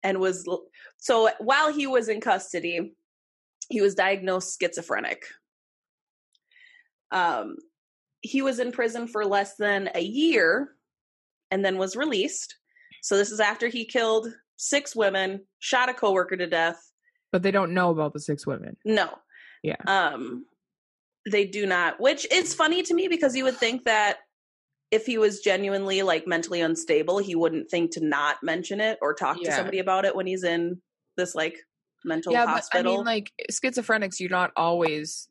and was so while he was in custody, he was diagnosed schizophrenic. Um, he was in prison for less than a year and then was released. So this is after he killed six women, shot a coworker to death. But they don't know about the six women. No. Yeah. Um they do not, which is funny to me because you would think that if he was genuinely like mentally unstable, he wouldn't think to not mention it or talk Yeah. to somebody about it when he's in this like mental yeah, but I hospital. mean, like schizophrenics, you're not always.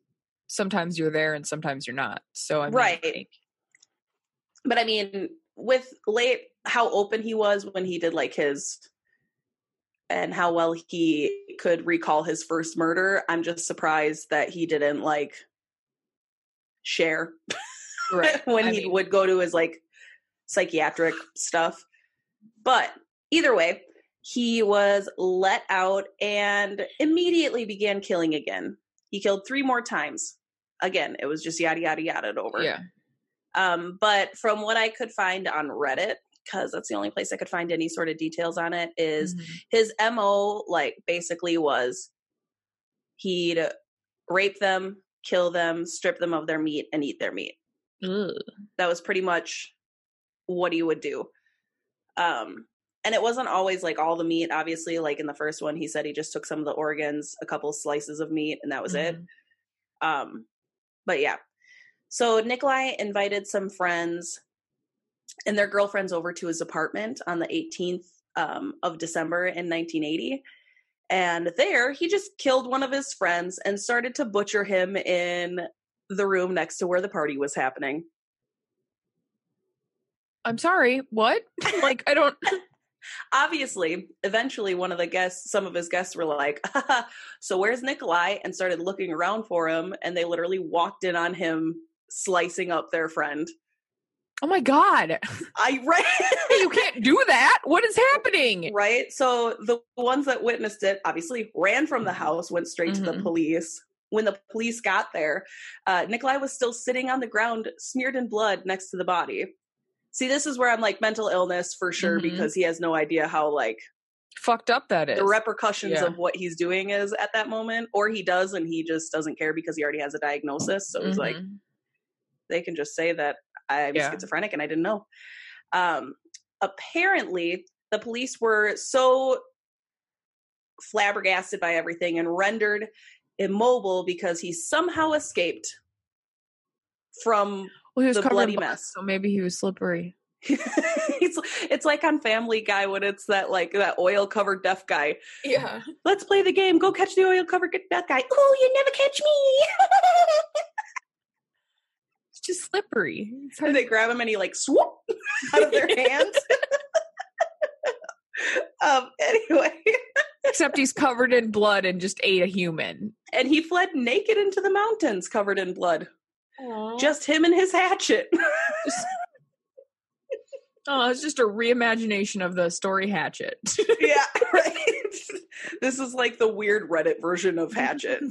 Sometimes you're there, and sometimes you're not. So I mean, Right. like, but I mean, with late how open he was when he did like his and how well he could recall his first murder, I'm just surprised that he didn't like share right. when I he mean, would go to his like psychiatric stuff. But either way, he was let out and immediately began killing again. He killed three more times. Again, it was just yada yada yada over. yeah. Um, but from what I could find on Reddit, because that's the only place I could find any sort of details on it, is Mhm. his MO like basically was he'd rape them, kill them, strip them of their meat, and eat their meat. Ugh. That was pretty much what he would do. Um, and it wasn't always like all the meat, obviously. Like in the first one, he said he just took some of the organs, a couple slices of meat, and that was it. Mhm. Um, but yeah. So Nikolai invited some friends and their girlfriends over to his apartment on the 18th um, of December in 1980. And there, he just killed one of his friends and started to butcher him in the room next to where the party was happening. I'm sorry. What? like I don't. Obviously, eventually, one of the guests, some of his guests were like, So where's Nikolai? And started looking around for him. And they literally walked in on him slicing up their friend. Oh my god! I right. you can't do that. What is happening? right? So the ones that witnessed it obviously ran from the house, went straight to the Mhm. police. When the police got there, uh, Nikolai was still sitting on the ground, smeared in blood next to the body. See, this is where I'm like mental illness for sure Mhm. because he has no idea how like Fucked up that is. the repercussions Yeah. of what he's doing is at that moment, or he does and he just doesn't care because he already has a diagnosis. So he's like, Mhm. they can just say that I'm Yeah. schizophrenic and I didn't know. Um, apparently, the police were so flabbergasted by everything and rendered immobile because he somehow escaped from. well, he was the covered bloody mess. so maybe he was slippery. it's it's like on Family Guy when it's that like that oil covered deaf guy. Yeah. Let's play the game. Go catch the oil covered deaf guy. Oh, you never catch me. Just slippery. And they grab him and he like swoop out of their hands. um. Anyway, Except he's covered in blood and just ate a human. and he fled naked into the mountains, covered in blood. Just him and his hatchet. Oh, it's just a reimagination of the story Hatchet. yeah, right. this is like the weird Reddit version of Hatchet.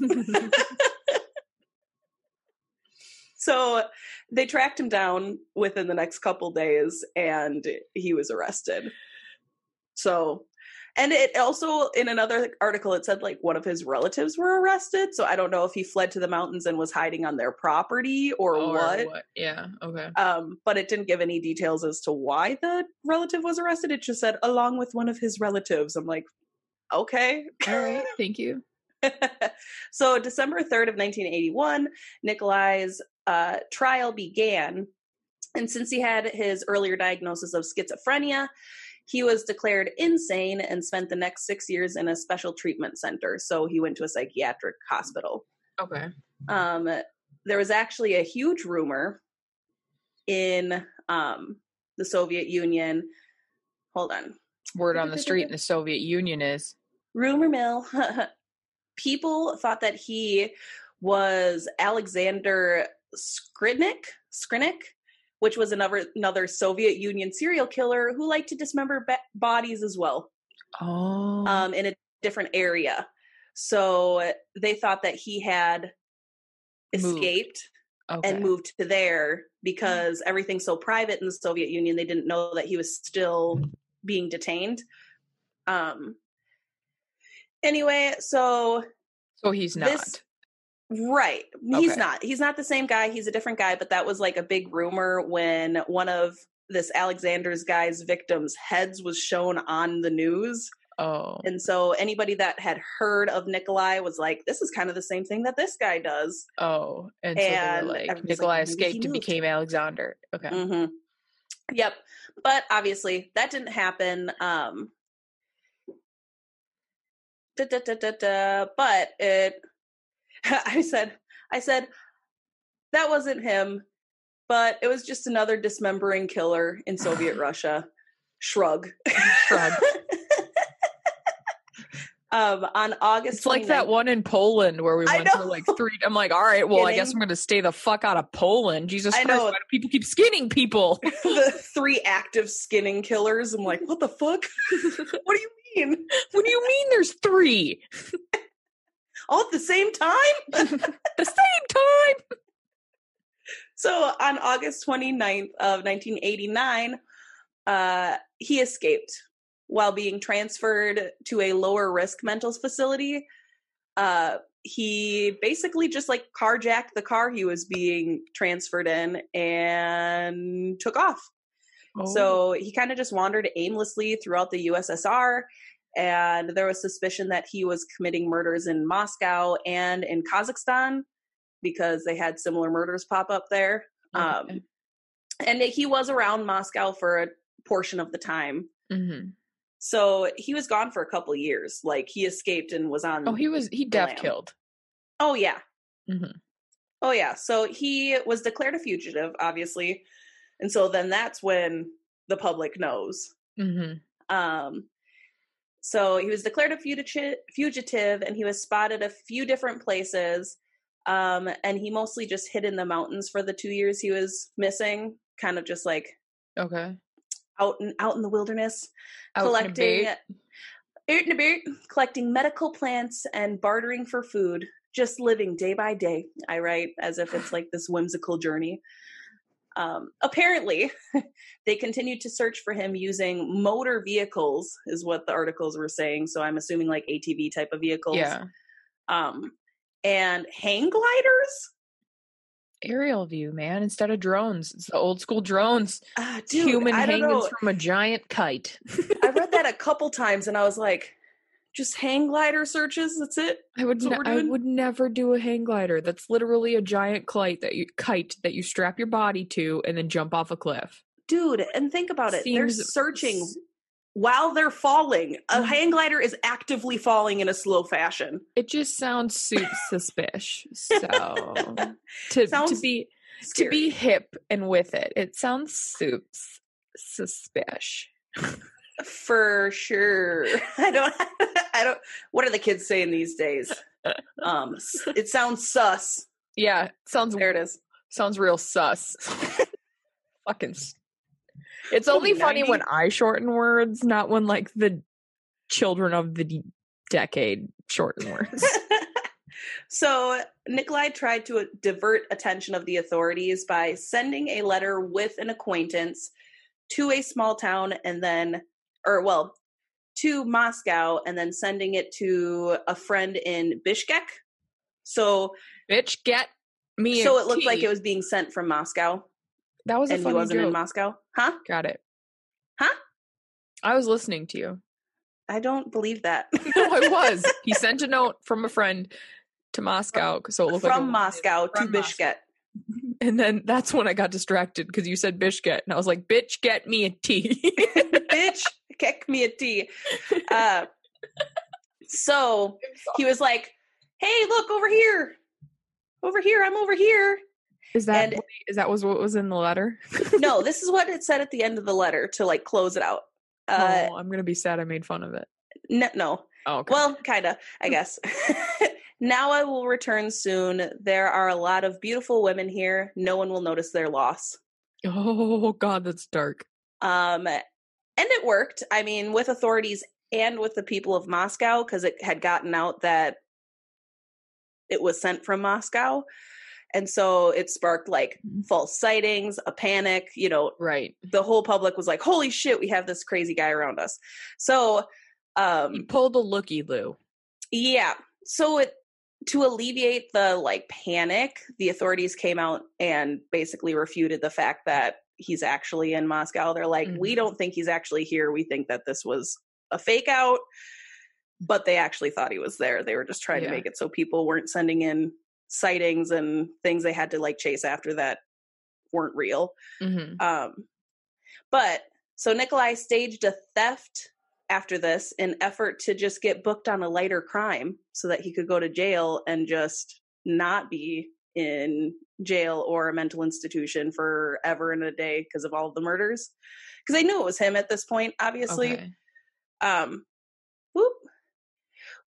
So they tracked him down within the next couple days and he was arrested. So, and it also, in another article, it said like one of his relatives were arrested. So I don't know if he fled to the mountains and was hiding on their property or, Or what. Yeah. Okay. Um, but it didn't give any details as to why the relative was arrested. It just said along with one of his relatives. I'm like, okay. All right. Thank you. so December 3rd of 1981, Nikolai's uh, trial began. And since he had his earlier diagnosis of schizophrenia, he was declared insane and spent the next six years in a special treatment center. So he went to a psychiatric hospital. Okay. Um, there was actually a huge rumor in um, the Soviet Union. Hold on. Word on the street in the Soviet Union is rumor mill people thought that he was alexander skrinik skrinik which was another another soviet union serial killer who liked to dismember ba- bodies as well oh um, in a different area so they thought that he had Moved. escaped okay. and moved to there because everything's so private in the soviet union they didn't know that he was still being detained um anyway so So he's not. this- right he's Okay. not he's not the same guy he's a different guy but that was like a big rumor when one of this alexander's guy's victims heads was shown on the news oh. and so anybody that had heard of nikolai was like this is kind of the same thing that this guy does Oh. And so they and were like Nikolai like, escaped and became Alexander. Okay. hmm Yep. But obviously that didn't happen. Um da, da, da, but it I said I said that wasn't him, but it was just another dismembering killer in Soviet Russia. Shrug. Shrug. um, on August. It's 29th, like that one in Poland where we went for like three. I'm like, all right, well, I guess I'm going to stay the fuck out of Poland. Jesus I Christ, know. why do people keep skinning people? the three active skinning killers. I'm like, what the fuck? what do you mean? What do you mean? There's three. All at the same time? the same time. So on August 29th of 1989, uh, he escaped while being transferred to a lower risk mental facility. Uh, he basically just like carjacked the car he was being transferred in and took off. Oh. So he kind of just wandered aimlessly throughout the USSR. And there was suspicion that he was committing murders in Moscow and in Kazakhstan because they had similar murders pop up there. Okay. Um, and he was around Moscow for a portion of the time. Mm-hmm. So he was gone for a couple years. Like he escaped and was on. Oh, he was he deaf killed. Oh yeah. Mm-hmm. Oh yeah. So he was declared a fugitive, obviously, and so then that's when the public knows. Mm-hmm. Um. So he was declared a fugitive, and he was spotted a few different places. Um, and he mostly just hid in the mountains for the two years he was missing, kind of just like okay out in out in the wilderness, out collecting out in a bit, collecting medical plants and bartering for food, just living day by day. I write as if it's like this whimsical journey. Um, apparently, they continued to search for him using motor vehicles, is what the articles were saying. So I'm assuming like ATV type of vehicles. Yeah. Um, and hang gliders aerial view, man, instead of drones. It's the old school drones. Uh, dude, Human hanging from a giant kite. I read that a couple times and I was like, just hang glider searches. That's it. I would ne- I would never do a hang glider. That's literally a giant kite that you kite that you strap your body to and then jump off a cliff. Dude, and think about it. Seems They're searching while they're falling. A mm-hmm. hang glider is actively falling in a slow fashion. It just sounds super suspicious. So to sounds to be scary. to be hip and with it, it sounds soups suspicious. For sure. I don't I don't what are the kids saying these days? Um it sounds sus. Yeah, sounds there it is. Sounds real sus. Fucking it's only funny when I shorten words, not when like the children of the decade shorten words. so Nikolai tried to divert attention of the authorities by sending a letter with an acquaintance to a small town and then, or well, to Moscow and then sending it to a friend in Bishkek. So, bitch, get me. So it looked tea. like it was being sent from Moscow. That was a and he wasn't joke. in Moscow, huh? Got it. Huh? I was listening to you. I don't believe that. no, I was. He sent a note from a friend to Moscow, so it looked from like Moscow to Bishkek. And then that's when I got distracted because you said Bishkek, and I was like, "Bitch, get me a tea." Bitch, kick me a tea. Uh, so he was like, "Hey, look over here, over here. I'm over here." Is that and, is that was what was in the letter? no, this is what it said at the end of the letter to like close it out. Uh, oh, I'm gonna be sad I made fun of it. No, no. Oh, okay. well, kinda, I guess. now I will return soon. There are a lot of beautiful women here. No one will notice their loss. Oh God, that's dark. Um, and it worked. I mean, with authorities and with the people of Moscow, because it had gotten out that it was sent from Moscow. And so it sparked like mm-hmm. false sightings, a panic, you know. Right. The whole public was like, holy shit, we have this crazy guy around us. So um he pulled a looky loo. Yeah. So it to alleviate the like panic, the authorities came out and basically refuted the fact that he's actually in Moscow. They're like, mm-hmm. we don't think he's actually here. We think that this was a fake out. But they actually thought he was there. They were just trying yeah. to make it so people weren't sending in sightings and things they had to like chase after that weren't real. Mm-hmm. Um, But so Nikolai staged a theft after this in effort to just get booked on a lighter crime so that he could go to jail and just not be in jail or a mental institution forever and a day because of all of the murders. Because they knew it was him at this point, obviously. Okay. Um, whoop,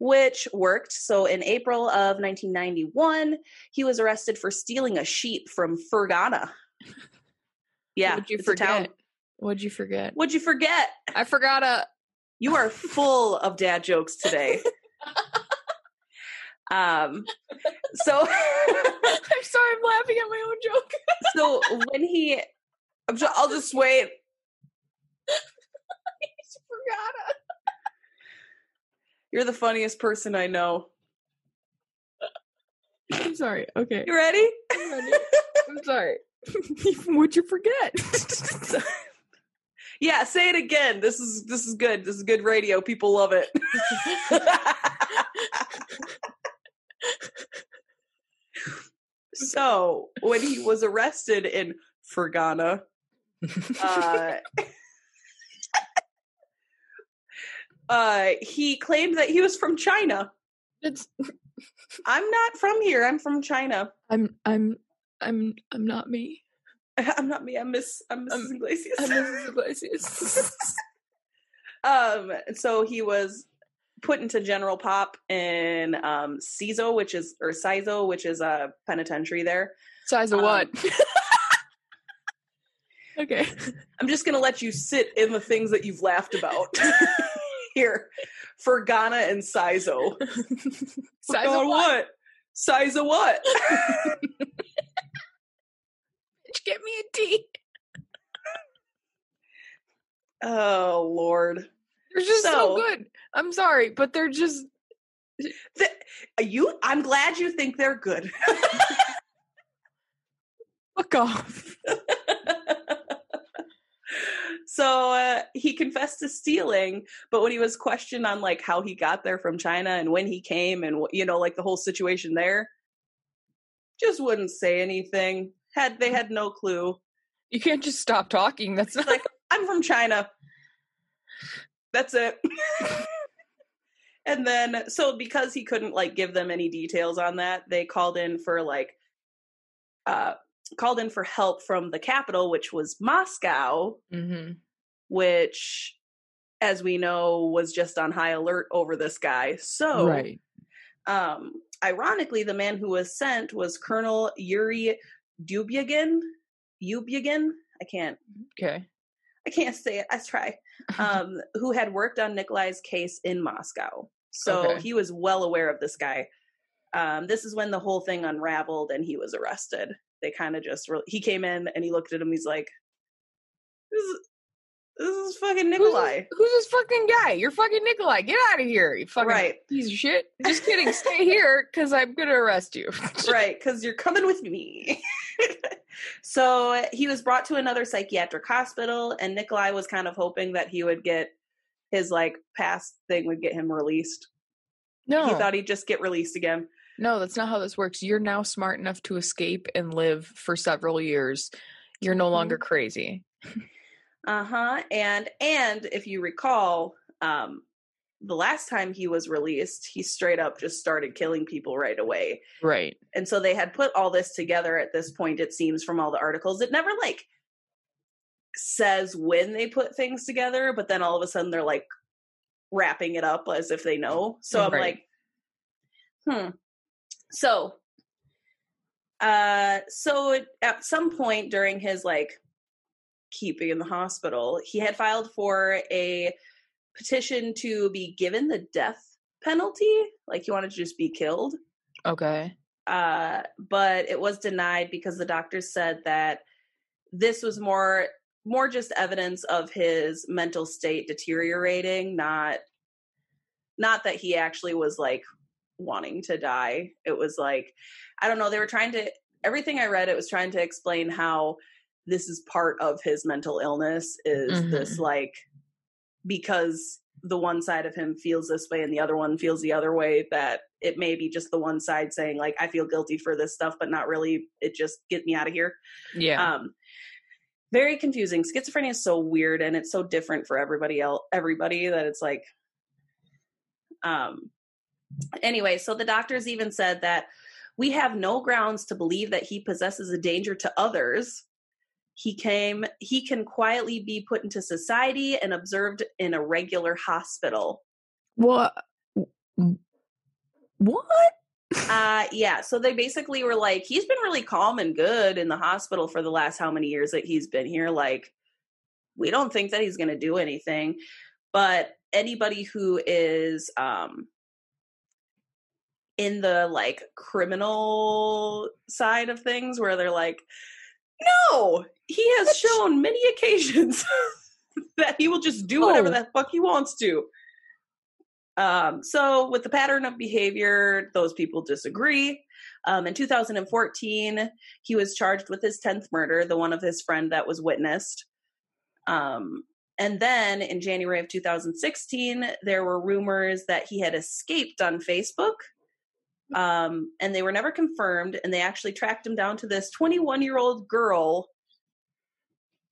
which worked. So in April of 1991, he was arrested for stealing a sheep from Fergana. Yeah, What'd you it's a town. forget? What'd you forget? What'd you forget? I forgot a. You are full of dad jokes today. um, so I'm sorry, I'm laughing at my own joke. so when he, I'm just, I'll just wait. You're the funniest person I know. I'm sorry. Okay. You ready? I'm ready. I'm sorry. What'd you forget? Yeah, say it again. This is this is good. This is good radio. People love it. So when he was arrested in Fergana, uh, uh, he claimed that he was from China. it's. I'm not from here. I'm from China. I'm. I'm. I'm. I'm not me. I'm not me. I'm Miss. I'm Mrs. I'm- Iglesias. I'm Mrs. Iglesias. um. So he was put into general pop in um CISO, which is or CISO, which is a penitentiary there. Size of Um, what? okay. I'm just gonna let you sit in the things that you've laughed about here for Ghana and Sizo. Of what? what? Size of what? Get me a tea. oh Lord. They're just so, So- good. I'm sorry, but they're just. Th- you I'm glad you think they're good. Fuck off. so uh, he confessed to stealing, but when he was questioned on like how he got there from China and when he came and you know like the whole situation there, just wouldn't say anything. Had they had no clue. You can't just stop talking. That's not Like I'm from China. That's it. and then so because he couldn't like give them any details on that, they called in for like uh called in for help from the capital which was Moscow hmm which as we know was just on high alert over this guy so right. um ironically the man who was sent was colonel yuri dubyagin Dubyagin? i can't Okay. i can't say it i try um who had worked on nikolai's case in moscow so Okay. he was well aware of this guy um this is when the whole thing unraveled and he was arrested they kind of just re- he came in and he looked at him he's like this is, this is fucking nikolai Who's, who's this fucking guy? You're fucking Nikolai. Get out of here, you fucking Right. piece of shit. Just kidding. Stay here because I'm gonna arrest you. right because you're coming with me so he was brought to another psychiatric hospital and nikolai was kind of hoping that he would get his like past thing would get him released No, he thought he'd just get released again no, that's not how this works. You're now smart enough to escape and live for several years. You're no longer Mm-hmm. crazy. uh-huh and and if you recall um the last time he was released he straight up just started killing people right away Right. and so they had put all this together at this point it seems from all the articles it never like says when they put things together but then all of a sudden they're like wrapping it up as if they know so i'm Right. like hmm so uh so it- at some point during his like keeping in the hospital he had filed for a petition to be given the death penalty like he wanted to just be killed Okay. uh, but it was denied because the doctors said that this was more more just evidence of his mental state deteriorating, not not that he actually was like wanting to die. It was like I don't know. They were trying to everything I read. It was trying to explain how this is part of his mental illness. Is this like because the one side of him feels this way and the other one feels the other way that it may be just the one side saying like i feel guilty for this stuff but not really it just get me out of here Yeah. um very confusing. Schizophrenia is so weird and it's so different for everybody else everybody that it's like um anyway, so the doctors even said that we have no grounds to believe that he possesses a danger to others. He came he can quietly be put into society and observed in a regular hospital. What? What? uh yeah so they basically were like he's been really calm and good in the hospital for the last how many years that he's been here like we don't think that he's going to do anything but anybody who is um in the like criminal side of things where they're like no he has shown many occasions that he will just do whatever Oh. the fuck he wants to um, so, with the pattern of behavior, those people disagree. Um, in 2014, he was charged with his 10th murder, the one of his friend that was witnessed. Um, and then in January of 2016, there were rumors that he had escaped on Facebook. Um, and they were never confirmed. And they actually tracked him down to this 21 year old girl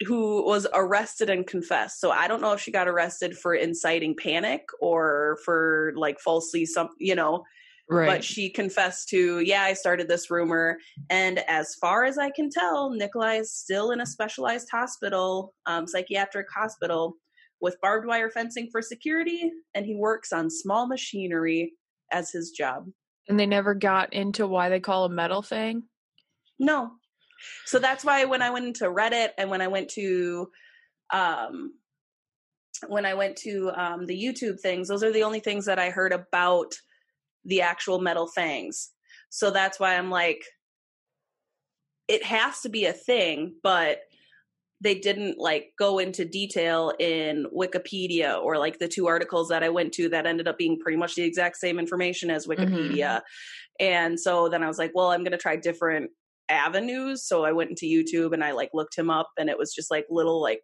who was arrested and confessed. So I don't know if she got arrested for inciting panic or for like falsely some, you know, Right. but she confessed to, yeah, I started this rumor. And as far as I can tell, Nikolai is still in a specialized hospital, um, psychiatric hospital, with barbed wire fencing for security, and he works on small machinery as his job. And they never got into why they call a metal thing. No. So that's why when I went into Reddit and when I went to um when I went to um the YouTube things, those are the only things that I heard about the actual metal fangs. So that's why I'm like it has to be a thing, but they didn't like go into detail in Wikipedia or like the two articles that I went to that ended up being pretty much the exact same information as mm-hmm. Wikipedia. And so then I was like, well, I'm going to try different avenues. So I went into YouTube and I like looked him up and it was just like little like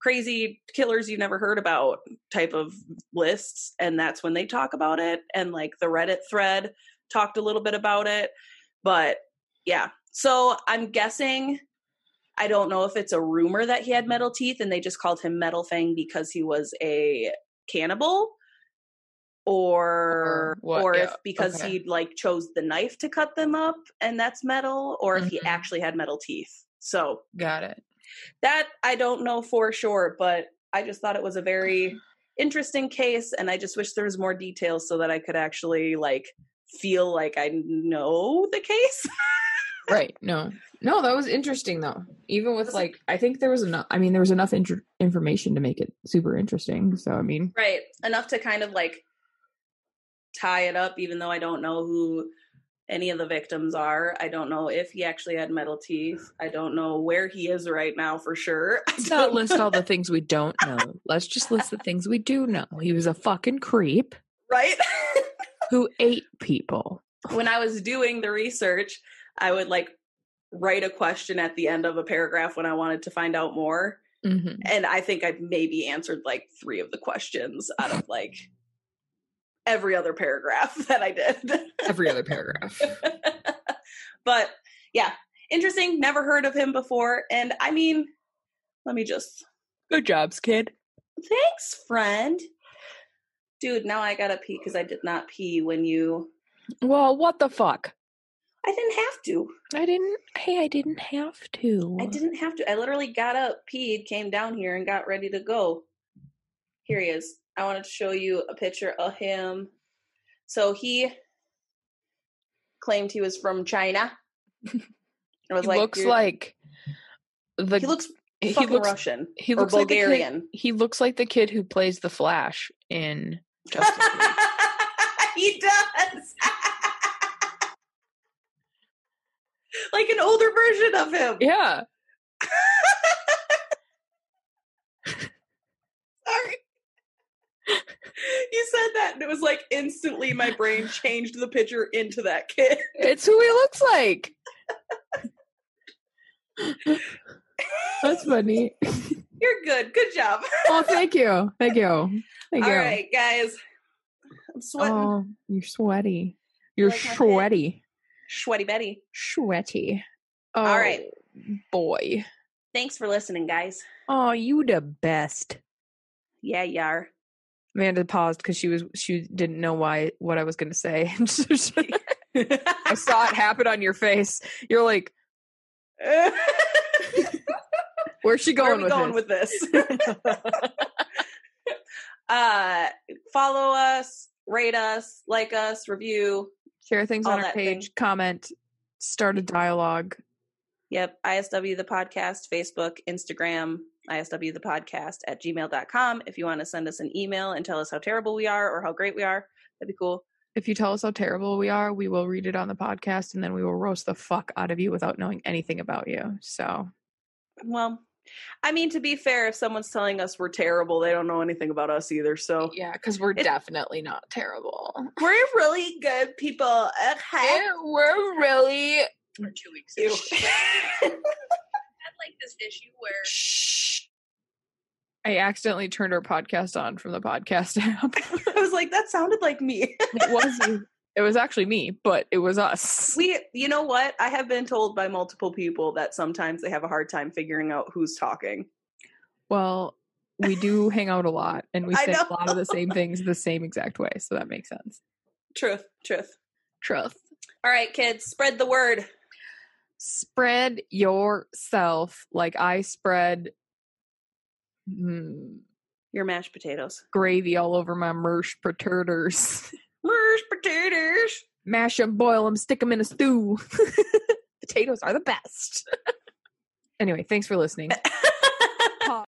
crazy killers you never heard about type of lists and that's when they talk about it and like the Reddit thread talked a little bit about it. But yeah. So I'm guessing I don't know if it's a rumor that he had metal teeth and they just called him Metal Fang because he was a cannibal or Or what- or yeah, if because okay. he like chose the knife to cut them up and that's metal or if he Mhm. actually had metal teeth. So Got it. that I don't know for sure, but I just thought it was a very interesting case and I just wish there was more details so that I could actually like feel like I know the case. Right. No. No, that was interesting though. Even with like, I think there was enough. I mean, there was enough information to make it super interesting. So I mean, right. Enough to kind of like tie it up even though I don't know who any of the victims are. I don't know if he actually had metal teeth. I don't know where he is right now for sure. Let's don't list all the things we don't know. Let's just list the things we do know. He was a fucking creep right? who ate people. when I was doing the research, I would like write a question at the end of a paragraph when I wanted to find out more. hmm And I think I maybe answered like three of the questions out of like every other paragraph that I did. Every other paragraph. but yeah, interesting. Never heard of him before. And I mean, let me just Good jobs, kid. thanks, friend. Dude, now I gotta pee because I did not pee when you. Well, what the fuck? I didn't have to. I didn't. Hey, I didn't have to. I didn't have to. I literally got up, peed, came down here, and got ready to go. Here he is. I wanted to show you a picture of him. So he claimed he was from China. I was He like, looks like the. he looks he looks- Russian he or looks like the kid- Bulgarian. He looks like the kid who plays the Flash in Justice League. he does. like an older version of him. yeah. Sorry. You said that, and it was like instantly my brain changed the picture into that kid. It's who he looks like. That's funny. You're good. Good job. Oh, thank you. Thank you. Thank All you. right, guys. I'm sweating. Oh, you're sweaty. You're like sweaty. Sweaty Betty. Sweaty. Oh, All right. boy. Thanks for listening, guys. Oh, you the best. Yeah, yar. Amanda paused because she was she didn't know why what I was going to say. I saw it happen on your face. You're like, where's she going, Where are going this? with this? uh, follow us, rate us, like us, review. Share things all on our page, thing. comment, start a dialogue. Yep, ISW the podcast, Facebook, Instagram, ISW the podcast at gmail.com. If you want to send us an email and tell us how terrible we are or how great we are, that'd be cool. If you tell us how terrible we are, we will read it on the podcast and then we will roast the fuck out of you without knowing anything about you. So, Well, I mean, to be fair, if someone's telling us we're terrible, they don't know anything about us either. So yeah, because we're It- definitely not terrible. we're really good people. Okay. we're really. We're two weeks Ew. had like this issue where Shh. I accidentally turned our podcast on from the podcast app. I was like, that sounded like me. it was you. It was actually me, but it was us. we, you know what? I have been told by multiple people that sometimes they have a hard time figuring out who's talking. Well, we do hang out a lot and we say a lot of the same things the same exact way. So that makes sense. Truth, truth. Truth. All right, kids, spread the word. Spread yourself like I spread mm, Your mashed potatoes. gravy all over my mersh perturters. Mashed potatoes. Mash them, boil them, stick them in a stew. Potatoes are the best. anyway, thanks for listening.